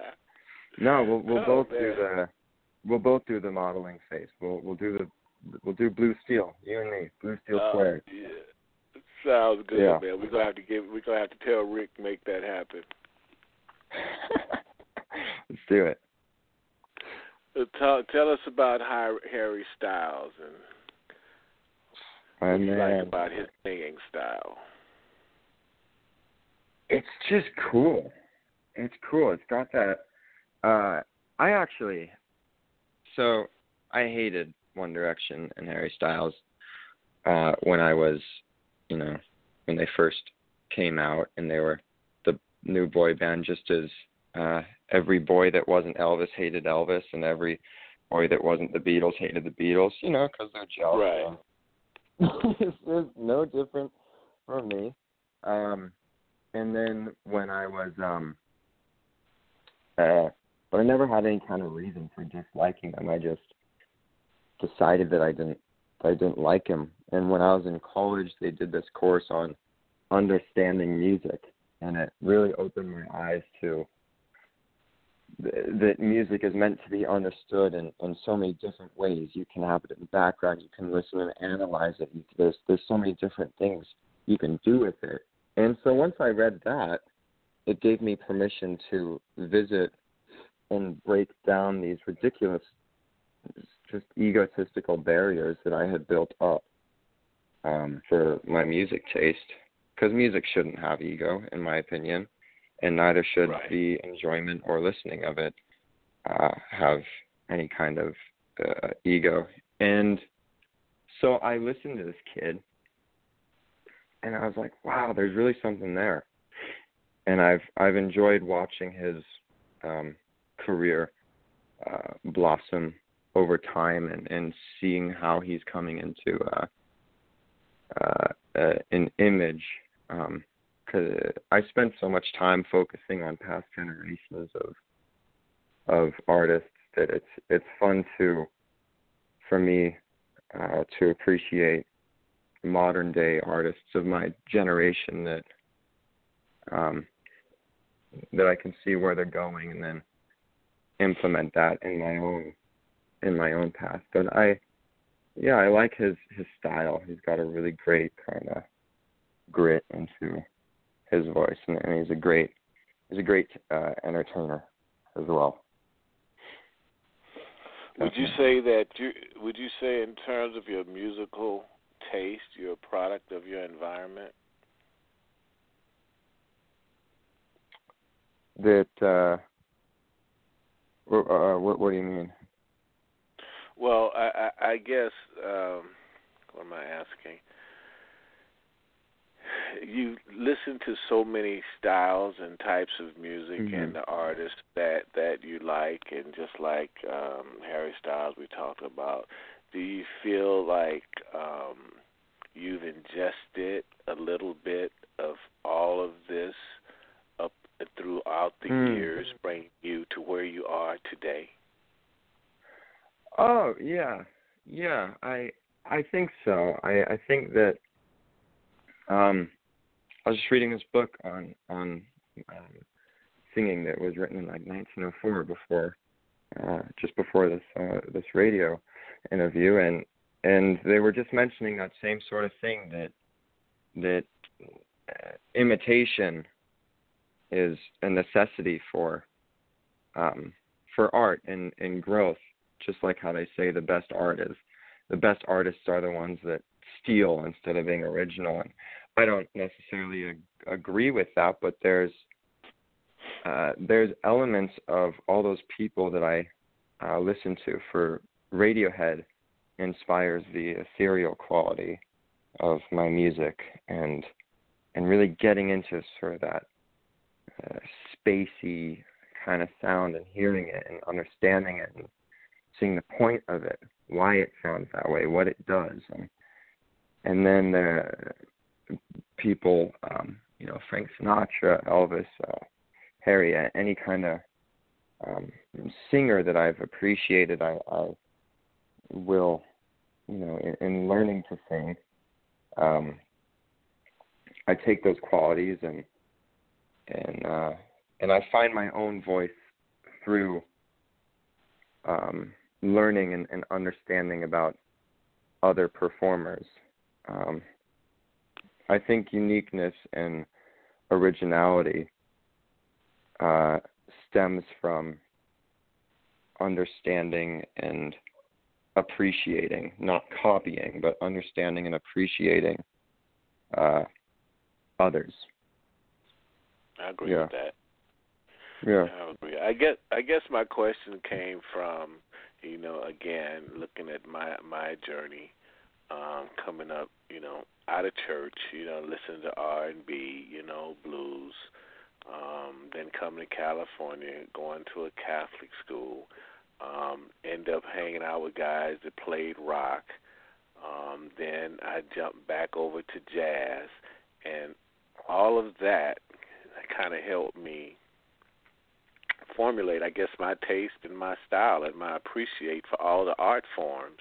[SPEAKER 3] no, we'll we'll
[SPEAKER 2] Oh,
[SPEAKER 3] both do the we'll both do the modeling face. We'll we'll do the we'll do blue steel. You and me, blue steel
[SPEAKER 2] Oh,
[SPEAKER 3] squared.
[SPEAKER 2] yeah. Sounds good,
[SPEAKER 3] Yeah.
[SPEAKER 2] man. We're gonna have to give. We're gonna have to tell Rick to make that happen.
[SPEAKER 3] Let's do it.
[SPEAKER 2] Tell, tell us about Harry Styles and what you like about his singing style.
[SPEAKER 3] It's just cool. It's cool. It's got that. Uh, I actually, so I hated One Direction and Harry Styles uh, when I was, you know, when they first came out and they were the new boy band. Just as uh, every boy that wasn't Elvis hated Elvis, and every boy that wasn't the Beatles hated the Beatles. You know, because they're jealous.
[SPEAKER 2] Right.
[SPEAKER 3] it's, it's no different from me. Um, and then when I was um uh but I never had any kind of reason for disliking him. I just decided that I didn't that I didn't like him. And when I was in college they did this course on understanding music and it really opened my eyes to that music is meant to be understood in, in so many different ways. You can have it in the background, you can listen and analyze it. There's there's so many different things you can do with it. And so once I read that, it gave me permission to visit and break down these ridiculous, just egotistical barriers that I had built up um, for my music taste. Because music shouldn't have ego, in my opinion, and neither should
[SPEAKER 2] Right.
[SPEAKER 3] the enjoyment or listening of it uh, have any kind of uh, ego. And so I listened to this kid and I was like, wow, there's really something there. And I've I've enjoyed watching his um, career uh, blossom over time and, and seeing how he's coming into uh, uh, uh, an image. Um, cause I spent so much time focusing on past generations of of artists that it's it's fun to for me uh, to appreciate modern day artists of my generation that um that I can see where they're going and then implement that in my own in my own path. But I yeah, I like his his style. He's got a really great kind of grit into his voice and, and he's a great he's a great uh entertainer as well.
[SPEAKER 2] Would you say that you would you say in terms of your musical taste, you're a product of your environment?
[SPEAKER 3] That uh uh, what what do you mean?
[SPEAKER 2] Well, I I, I guess um what am I asking? You listen to so many styles and types of music
[SPEAKER 3] Mhm.
[SPEAKER 2] and the artists that that you like, and just like um Harry Styles we talked about. Do you feel like um you've ingested a little bit of all of this up throughout the
[SPEAKER 3] Mm.
[SPEAKER 2] years, bringing you to where you are today?
[SPEAKER 3] Oh yeah, yeah. I I think so. I I think that um I was just reading this book on on um, singing that was written in like 1904 before uh just before this uh this radio interview and and they were just mentioning that same sort of thing that that uh, imitation is a necessity for um for art and and growth just like how they say the best art is the best artists are the ones that steal instead of being original and i don't necessarily ag- agree with that but there's uh there's elements of all those people that i uh, listen to. For Radiohead inspires the ethereal quality of my music and and really getting into sort of that uh, spacey kind of sound and hearing it and understanding it and seeing the point of it, why it sounds that way, what it does, and and then the people, um, you know, Frank Sinatra, Elvis, uh, Harry, any kind of um, singer that I've appreciated, I, I will, you know, in, in learning to sing, um, I take those qualities and and uh, and I find my own voice through um, learning and, and understanding about other performers. Um, I think uniqueness and originality uh, stems from understanding and appreciating, not copying, but understanding and appreciating uh, others.
[SPEAKER 2] I agree
[SPEAKER 3] yeah.
[SPEAKER 2] with that.
[SPEAKER 3] Yeah.
[SPEAKER 2] I agree. I guess I guess my question came from, you know, again, looking at my my journey, um, coming up, you know, out of church, you know, listening to R and B, you know, blues, um, then coming to California, going to a Catholic school, um, end up hanging out with guys that played rock. Um, then I jumped back over to jazz, and all of that kind of helped me formulate, I guess, my taste and my style and my appreciate for all the art forms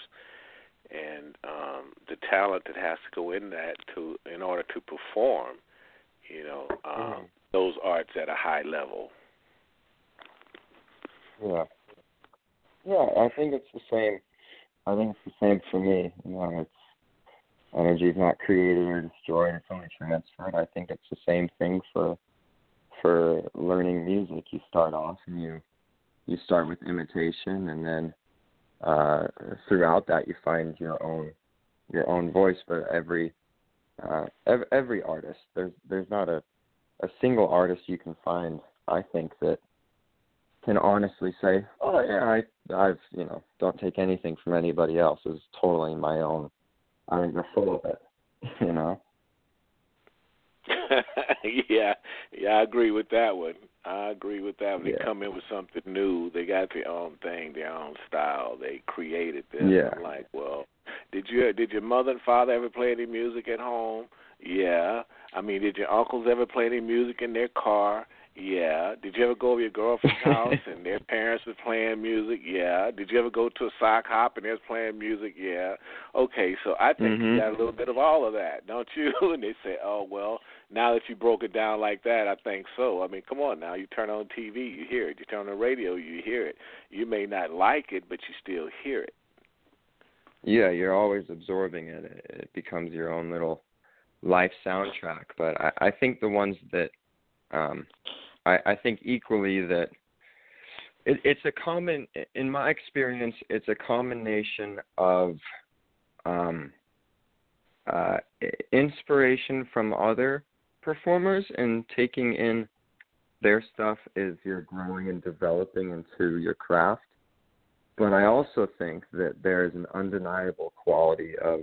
[SPEAKER 2] and um, the talent that has to go in that to in order to perform, you know, um,
[SPEAKER 3] mm.
[SPEAKER 2] those arts at a high level.
[SPEAKER 3] Yeah. Yeah, I think it's the same. I think it's the same for me. You know, it's energy is not created or destroyed; it's only transferred. I think it's the same thing for for learning music. You start off and you you start with imitation, and then uh, throughout that you find your own your own voice. But every uh, every, every artist, there's there's not a a single artist you can find. I think that can honestly say, oh yeah, I I've you know don't take anything from anybody else. It's totally my own. I think they're full of it, you know.
[SPEAKER 2] yeah, yeah, I agree with that one. I agree with that. When
[SPEAKER 3] Yeah.
[SPEAKER 2] they come in with something new, they got their own thing, their own style. They created this.
[SPEAKER 3] Yeah.
[SPEAKER 2] I'm like, well, did you did your mother and father ever play any music at home? Yeah. I mean, did your uncles ever play any music in their car? Yeah. Did you ever go to your girlfriend's house and their parents were playing music? Yeah. Did you ever go to a sock hop and they're playing music? Yeah. Okay, so I think you
[SPEAKER 3] Mhm.
[SPEAKER 2] got a little bit of all of that, don't you? And they say, oh well, now that you broke it down like that, I think so. I mean, come on now. You turn on TV, you hear it. You turn on the radio, you hear it. You may not like it, but you still hear it.
[SPEAKER 3] Yeah, you're always absorbing it. It becomes your own little life soundtrack. But I, I think the ones that um I, I think equally that it, it's a common in my experience it's a combination of um uh inspiration from other performers and taking in their stuff as you're growing and developing into your craft but I also think that there is an undeniable quality of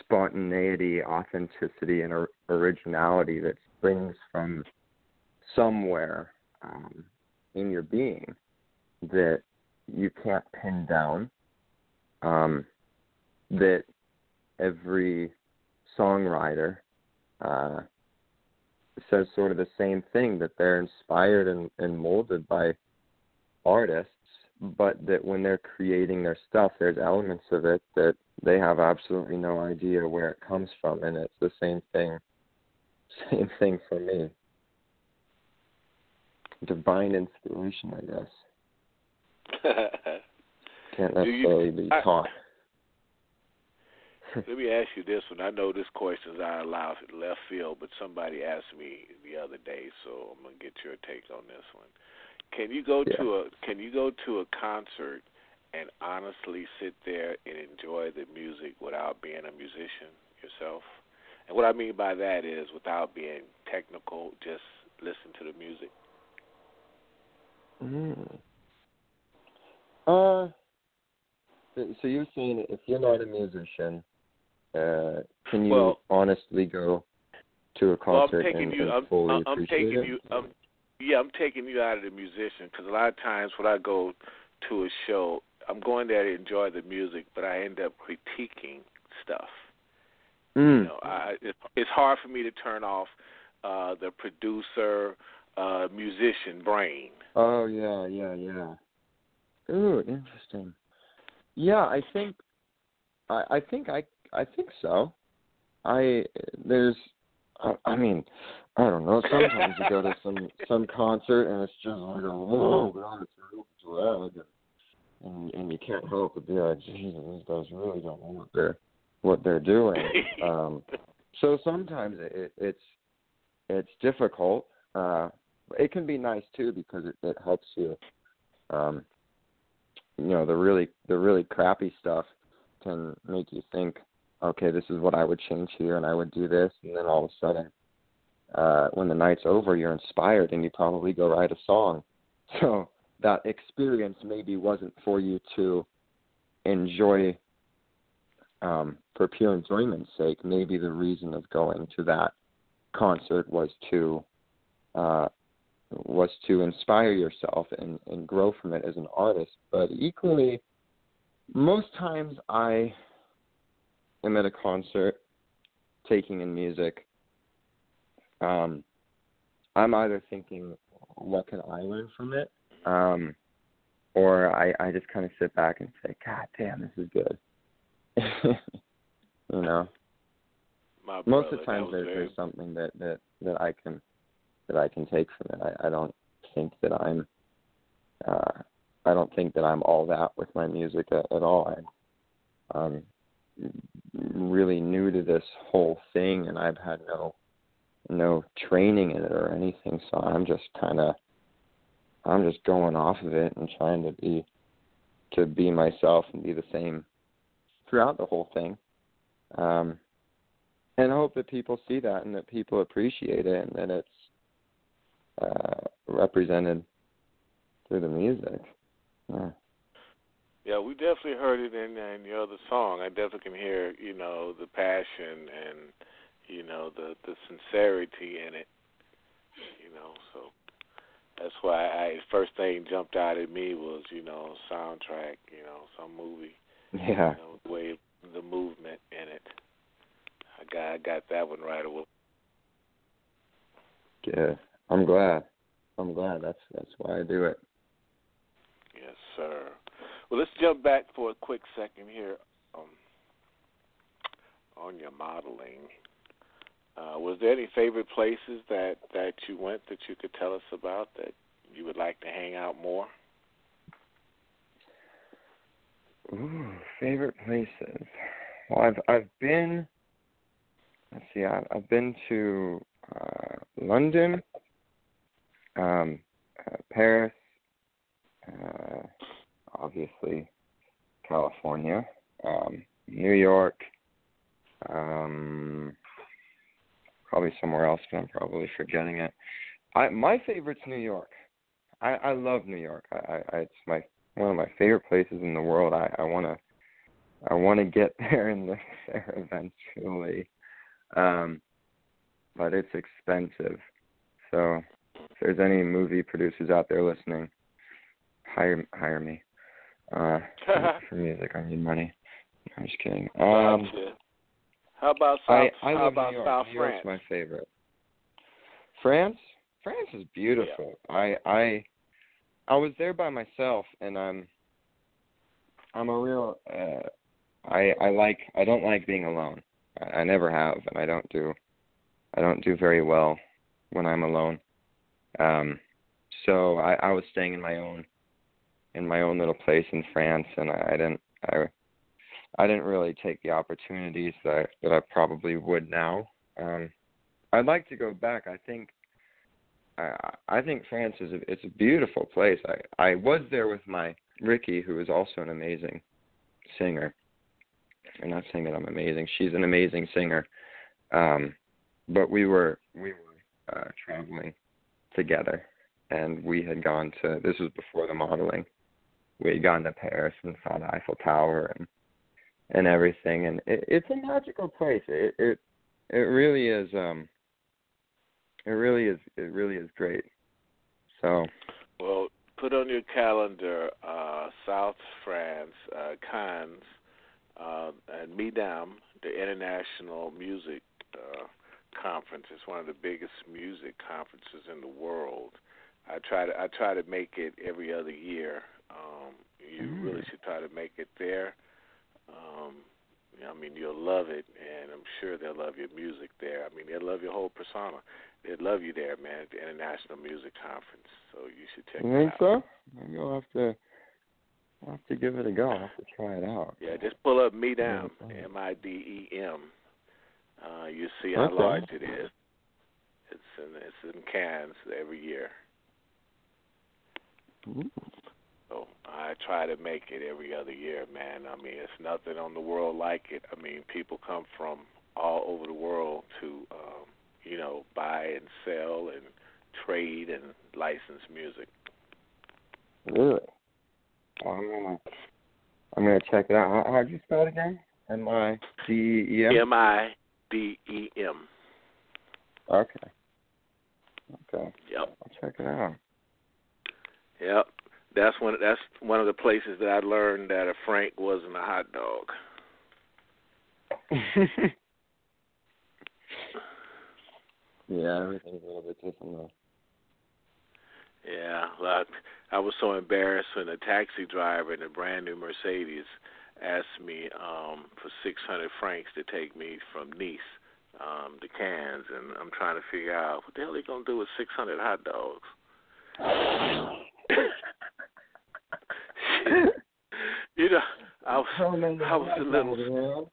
[SPEAKER 3] spontaneity, authenticity, and or- originality that springs from somewhere um, in your being that you can't pin down. Um, that every songwriter uh, says sort of the same thing that they're inspired and, and molded by artists but that when they're creating their stuff, there's elements of it that they have absolutely no idea where it comes from, and it's the same thing. Same thing for me. Divine inspiration, I guess. Can't
[SPEAKER 2] Do you-
[SPEAKER 3] necessarily be
[SPEAKER 2] I-
[SPEAKER 3] taught.
[SPEAKER 2] Let me ask you this one. I know this question's out of left left field, but somebody asked me the other day, so I'm gonna get your take on this one. Can you go
[SPEAKER 3] Yeah.
[SPEAKER 2] to a Can you go to a concert and honestly sit there and enjoy the music without being a musician yourself? And what I mean by that is without being technical, just listen to the music.
[SPEAKER 3] Mm. Uh, so so you're saying if you're not a musician, uh, can you
[SPEAKER 2] Well-
[SPEAKER 3] honestly go to a
[SPEAKER 2] Well, I'm
[SPEAKER 3] concert
[SPEAKER 2] taking
[SPEAKER 3] and,
[SPEAKER 2] you.
[SPEAKER 3] and
[SPEAKER 2] I'm,
[SPEAKER 3] fully
[SPEAKER 2] I'm, I'm
[SPEAKER 3] appreciate
[SPEAKER 2] taking
[SPEAKER 3] it?
[SPEAKER 2] you. Um, yeah, I'm taking you out of the musician because a lot of times when I go to a show, I'm going there to enjoy the music, but I end up critiquing stuff.
[SPEAKER 3] Mm.
[SPEAKER 2] You know, I, it, it's hard for me to turn off uh, the producer, uh, musician brain.
[SPEAKER 3] Oh yeah, yeah, yeah. Ooh, interesting. Yeah, I think, I, I think I, I think so. I there's, I, I mean, I don't know. Sometimes you go to some some concert and it's just like, oh god, it's real drag, and and you can't help but be like, Jesus, these guys really don't know what they're what they're doing. um, so sometimes it, it's it's difficult. Uh, it can be nice too because it, it helps you. Um, you know, the really the really crappy stuff can make you think, okay, this is what I would change here, and I would do this, and then all of a sudden, uh, when the night's over, you're inspired, and you probably go write a song. So that experience maybe wasn't for you to enjoy um, for pure enjoyment's sake. Maybe the reason of going to that concert was to uh, was to inspire yourself and, and grow from it as an artist. But equally, most times I am at a concert taking in music. Um, I'm either thinking, what can I learn from it? Um, or I, I just kind of sit back and say, God damn, this is good. you know,
[SPEAKER 2] My
[SPEAKER 3] most
[SPEAKER 2] brother,
[SPEAKER 3] of the times
[SPEAKER 2] that
[SPEAKER 3] there,
[SPEAKER 2] very-
[SPEAKER 3] there's something that, that, that I can that I can take from it. I, I don't think that I'm uh I don't think that I'm all that with my music at, at all. I'm um really new to this whole thing and I've had no no training in it or anything, so I'm just kinda I'm just going off of it and trying to be to be myself and be the same throughout the whole thing. Um and I hope that people see that and that people appreciate it and that it's uh, represented through the music. Yeah.
[SPEAKER 2] Yeah, we definitely heard it in in your other song. I definitely can hear, you know, the passion and you know the the sincerity in it. You know, so that's why I first thing jumped out at me was, you know, soundtrack, you know, some movie.
[SPEAKER 3] Yeah.
[SPEAKER 2] You know, the way the movement in it. I got I got that one right away.
[SPEAKER 3] Yeah. I'm glad. I'm glad. That's that's why I do it.
[SPEAKER 2] Yes, sir. Well, let's jump back for a quick second here um, on your modeling. Uh, was there any favorite places that that you went that you could tell us about that you would like to hang out more?
[SPEAKER 3] Ooh, favorite places. Well, I've I've been. Let's see. I've, I've been to uh, London, um, uh, Paris, uh, obviously California, um, New York, um, probably somewhere else, but I'm probably forgetting it. I my favorite's New York. I I love New York. I, I, it's my one of my favorite places in the world. I I want to I want to get there and live there eventually. Um but it's expensive. So if there's any movie producers out there listening, hire hire me. Uh for, music. I need money. I'm just kidding. Um.
[SPEAKER 2] How about South?
[SPEAKER 3] I
[SPEAKER 2] how about
[SPEAKER 3] New York.
[SPEAKER 2] South
[SPEAKER 3] New York's
[SPEAKER 2] France?
[SPEAKER 3] my favorite. France? France is beautiful. I I I was there by myself and I'm I'm a real uh I I like I don't like being alone. I, I never have and I don't do I don't do very well when I'm alone. Um so I I was staying in my own in my own little place in France and I, didn't I I didn't really take the opportunities that that I probably would now. Um, I'd like to go back. I think I I think France is a it's a beautiful place. I I was there with my Ricky, who is also an amazing singer. I'm not saying that I'm amazing. She's an amazing singer. Um, but we were we were uh, traveling together, and we had gone to. This was before the modeling, we had gone to Paris and saw the Eiffel Tower and and everything, and it, it's a magical place. It it it really is. Um, it really is. It really is great. So.
[SPEAKER 2] Well, put on your calendar uh, South France, uh, Cannes, uh, and MIDEM, the International Music uh, Conference. It's one of the biggest music conferences in the world. I try to I try to make it every other year. Um, you
[SPEAKER 3] Mm.
[SPEAKER 2] really should try to make it there. Um, I mean, you'll love it, and I'm sure they'll love your music there. I mean, they'll love your whole persona. They'd love you there, man, at the International Music Conference. So you should check
[SPEAKER 3] You
[SPEAKER 2] it
[SPEAKER 3] think
[SPEAKER 2] out.
[SPEAKER 3] so? Maybe I'll have to. I'll have to give it a go. I'll have to try it out.
[SPEAKER 2] Yeah, just pull up Midem,
[SPEAKER 3] Yeah.
[SPEAKER 2] M I D E M. Uh, you see how
[SPEAKER 3] Okay.
[SPEAKER 2] large it is. It's in it's in Cannes every year.
[SPEAKER 3] Ooh.
[SPEAKER 2] So I try to make it every other year, man. I mean, it's nothing on the world like it. I mean, people come from all over the world to, um, you know, buy and sell and trade and license music.
[SPEAKER 3] Really? I'm gonna. I'm gonna check it out. How, how'd you spell it again? M I D E M.
[SPEAKER 2] M I D E M.
[SPEAKER 3] Okay. Okay.
[SPEAKER 2] Yep.
[SPEAKER 3] I'll check it out.
[SPEAKER 2] Yep. That's one. That's one of the places that I learned that a Frank wasn't a hot dog.
[SPEAKER 3] yeah, everything's a little bit different though.
[SPEAKER 2] Yeah, like I was so embarrassed when a taxi driver in a brand new Mercedes asked me um for six hundred francs to take me from Nice um to Cannes, and I'm trying to figure out what the hell are they gonna do with six hundred hot dogs. you know, I was I was a little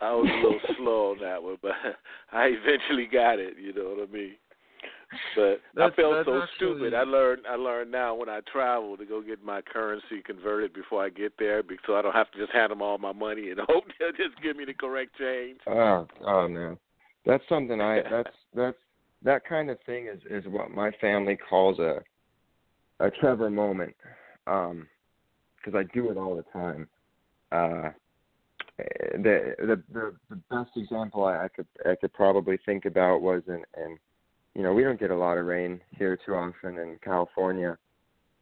[SPEAKER 2] I was a little slow on that one, but I eventually got it. You know what I mean? But
[SPEAKER 3] That's-
[SPEAKER 2] I felt so
[SPEAKER 3] actually-
[SPEAKER 2] stupid. I learned I learned now when I travel to go get my currency converted before I get there, because so I don't have to just hand them all my money and hope they'll just give me the correct change.
[SPEAKER 3] Oh, oh man, that's something I. That's that's that kind of thing is is what my family calls a a Trevor moment, um, because I do it all the time. Uh, the the the, the best example I, I could I could probably think about was in in you know we don't get a lot of rain here too often in California,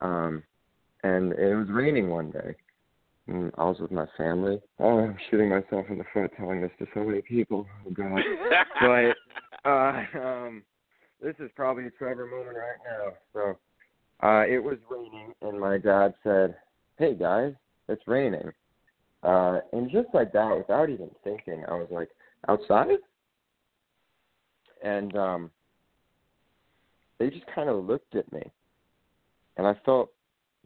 [SPEAKER 3] um, and it was raining one day. And I was with my family. Oh, I'm shooting myself in the foot telling this to so many people. Oh God. but uh, um, this is probably a Trevor moment right now. So uh, it was raining, and my dad said, "Hey guys, it's raining." Uh, and just like that, without even thinking, I was like, "Outside?" And um, they just kind of looked at me, and I felt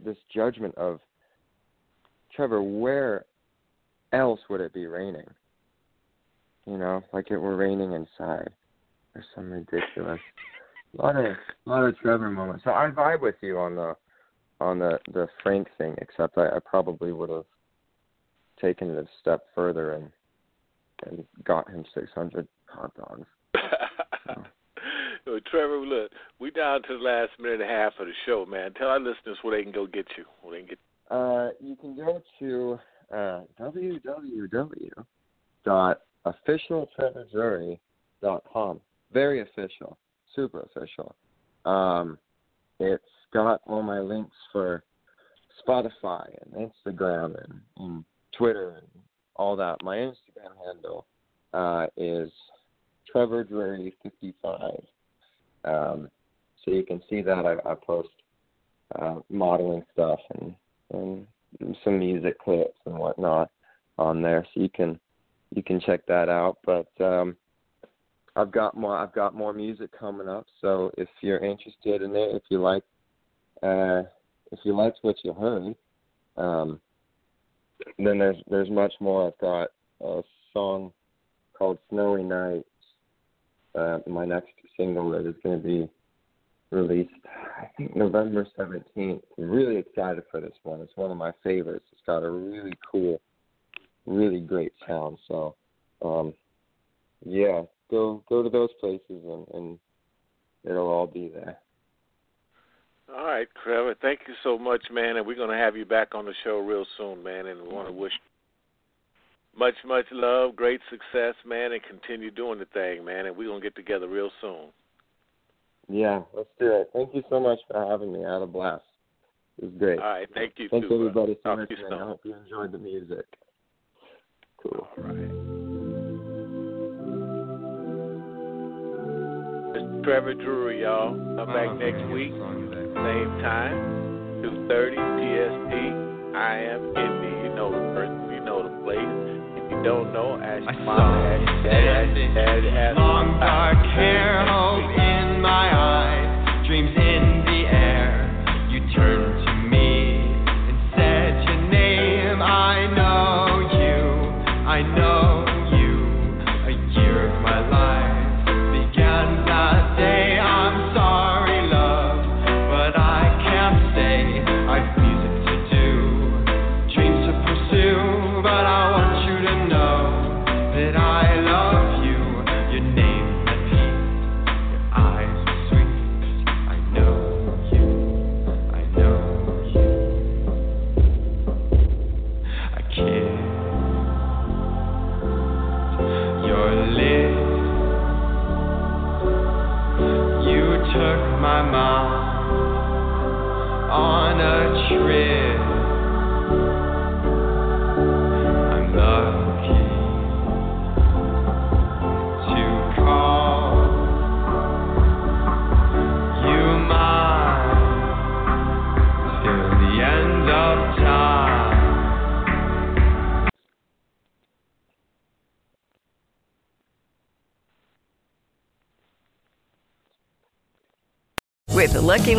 [SPEAKER 3] this judgment of, Trevor, where else would it be raining? You know, like it were raining inside or some ridiculous. A lot of a lot of Trevor moments. So I vibe with you on the on the the Frank thing, except I, I probably would have taken it a step further and and got him six hundred hot dogs.
[SPEAKER 2] Well, Trevor, look, we down to the last minute and a half of the show, man. Tell our listeners where they can go get you. Where they can get.
[SPEAKER 3] Uh, you can go to uh, www.officialtrevordrury.com. Very official, super official. Um, it's got all my links for Spotify and Instagram and, and Twitter and all that. My Instagram handle uh, is Trevor Drury 55. Um, so you can see that I, I post uh, modeling stuff and and some music clips and whatnot on there, so you can you can check that out. But um, I've got more I've got more music coming up, so if you're interested in it, if you like uh, if you liked what you heard, um, then there's there's much more. I've got a song called Snowy Nights, uh, my next single that is going to be released, I think November 17th. I'm really excited for this one. It's one of my favorites. It's got a really cool, really great sound. So, um, yeah, go go to those places and, and it'll all be there.
[SPEAKER 2] All right, Trevor. Thank you so much, man. And we're going to have you back on the show real soon, man. And we want to wish much, much love, great success, man, and continue doing the thing, man. And we're going to get together real soon.
[SPEAKER 3] Yeah, let's do it. Thank you so much for having me. I had a blast. It was great.
[SPEAKER 2] All right, thank you
[SPEAKER 3] Thanks
[SPEAKER 2] too.
[SPEAKER 3] everybody so
[SPEAKER 2] Talk
[SPEAKER 3] much,
[SPEAKER 2] to you soon.
[SPEAKER 3] I hope you enjoyed the music. Cool.
[SPEAKER 2] All right. Mr. Trevor Drury, y'all. Come back
[SPEAKER 4] Oh,
[SPEAKER 2] next
[SPEAKER 4] man,
[SPEAKER 2] week,
[SPEAKER 4] what song is that?
[SPEAKER 2] same time, 2.30 PST. I am Indy. You know the person, you know the place. If you don't know, ask your
[SPEAKER 4] you
[SPEAKER 2] ask your dad, ask your daddy, ask
[SPEAKER 4] long
[SPEAKER 2] your
[SPEAKER 4] dark